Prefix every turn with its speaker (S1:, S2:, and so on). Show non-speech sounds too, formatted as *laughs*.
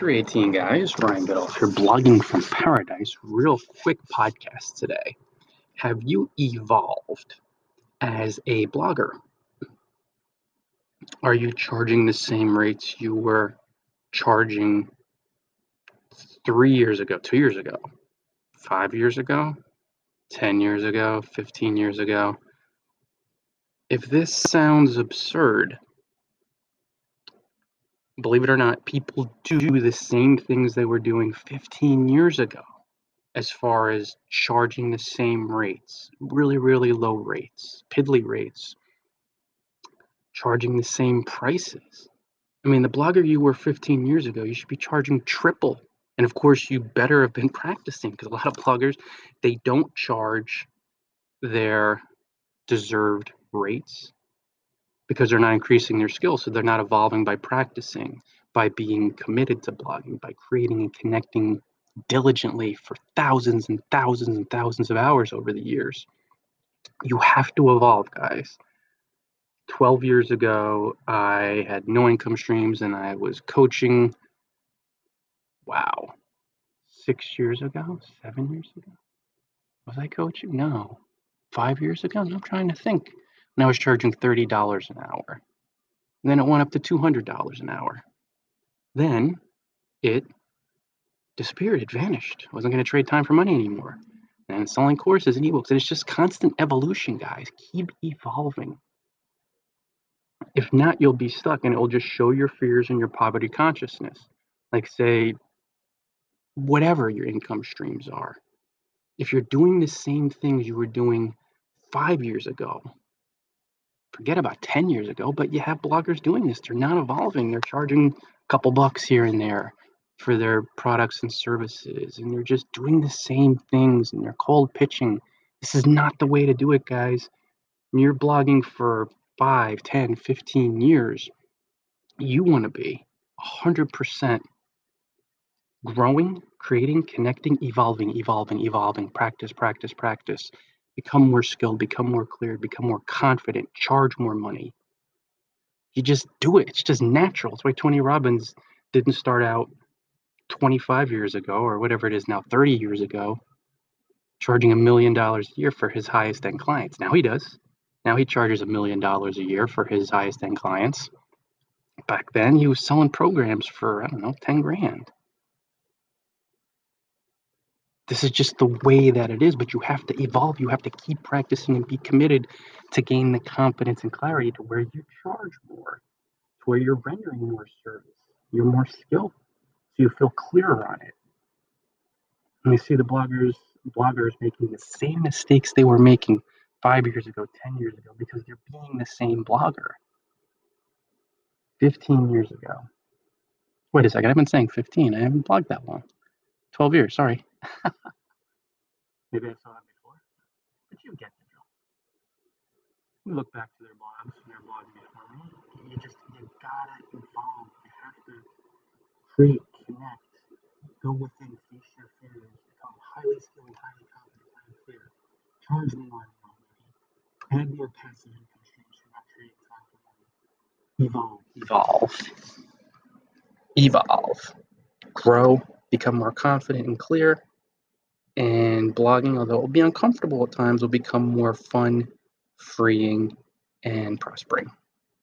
S1: 318 guys, Ryan Biddulph here, blogging from paradise. Real quick podcast today. Have you evolved as a blogger? Are you charging the same rates you were charging three years ago, two years ago, five years ago, 10 years ago, 15 years ago? If this sounds absurd, believe it or not, people do the same things they were doing 15 years ago as far as charging the same rates, really, really low rates, piddly rates, charging the same prices. I mean, the blogger you were 15 years ago, you should be charging triple. And of course, you better have been *laughs* practicing because a lot of bloggers, they don't charge their deserved rates because they're not increasing their skills. So they're not evolving by practicing, by being committed to blogging, by creating and connecting diligently for thousands and thousands and thousands of hours over the years. You have to evolve, guys. 12 years ago, I had no income streams and I was coaching. Wow. Six years ago? Seven years ago? Was I coaching? No. Five years ago? I'm trying to think and I was charging $30 an hour. And then it went up to $200 an hour. Then it disappeared, it vanished. I wasn't going to trade time for money anymore. And selling courses and ebooks. And it's just constant evolution, guys. Keep evolving. If not, you'll be stuck and it will just show your fears and your poverty consciousness. Like, say, whatever your income streams are. If you're doing the same things you were doing five years ago, forget about 10 years ago, but you have bloggers doing this. They're not evolving. They're charging a couple bucks here and there for their products and services, and they're just doing the same things and they're cold pitching. This is not the way to do it, guys. When you're blogging for 5, 10, 15 years, you want to be 100% growing, creating, connecting, evolving, evolving, evolving, practice, practice, practice become more skilled, become more clear, become more confident, charge more money. You just do it. It's just natural. It's why Tony Robbins didn't start out 25 years ago or whatever it is now, 30 years ago, charging a million dollars a year for his highest end clients. Now he does. Now he charges a million dollars a year for his highest end clients. Back then, he was selling programs for, I don't know, 10 grand. This is just the way that it is, but you have to evolve. You have to keep practicing and be committed to gain the confidence and clarity to where you charge more, to where you're rendering more service. You're more skilled, so you feel clearer on it. And we see the bloggers bloggers making the same mistakes they were making five years ago, 10 years ago, because they're being the same blogger. 15 years ago. Wait a second, I've been saying 15. I haven't blogged that long. 12 years, sorry. Maybe I saw that before, but you get the drill. You look back to their blogs and their blogging before me. You just you gotta evolve. You have to create, connect, go within, face your fears, become highly skilled, highly confident, highly clear, charge more money, add more passive income streams. You're not trading time for money. Evolve, evolve, evolve, grow, become more confident and clear and blogging, although it will be uncomfortable at times, will become more fun, freeing, and prospering.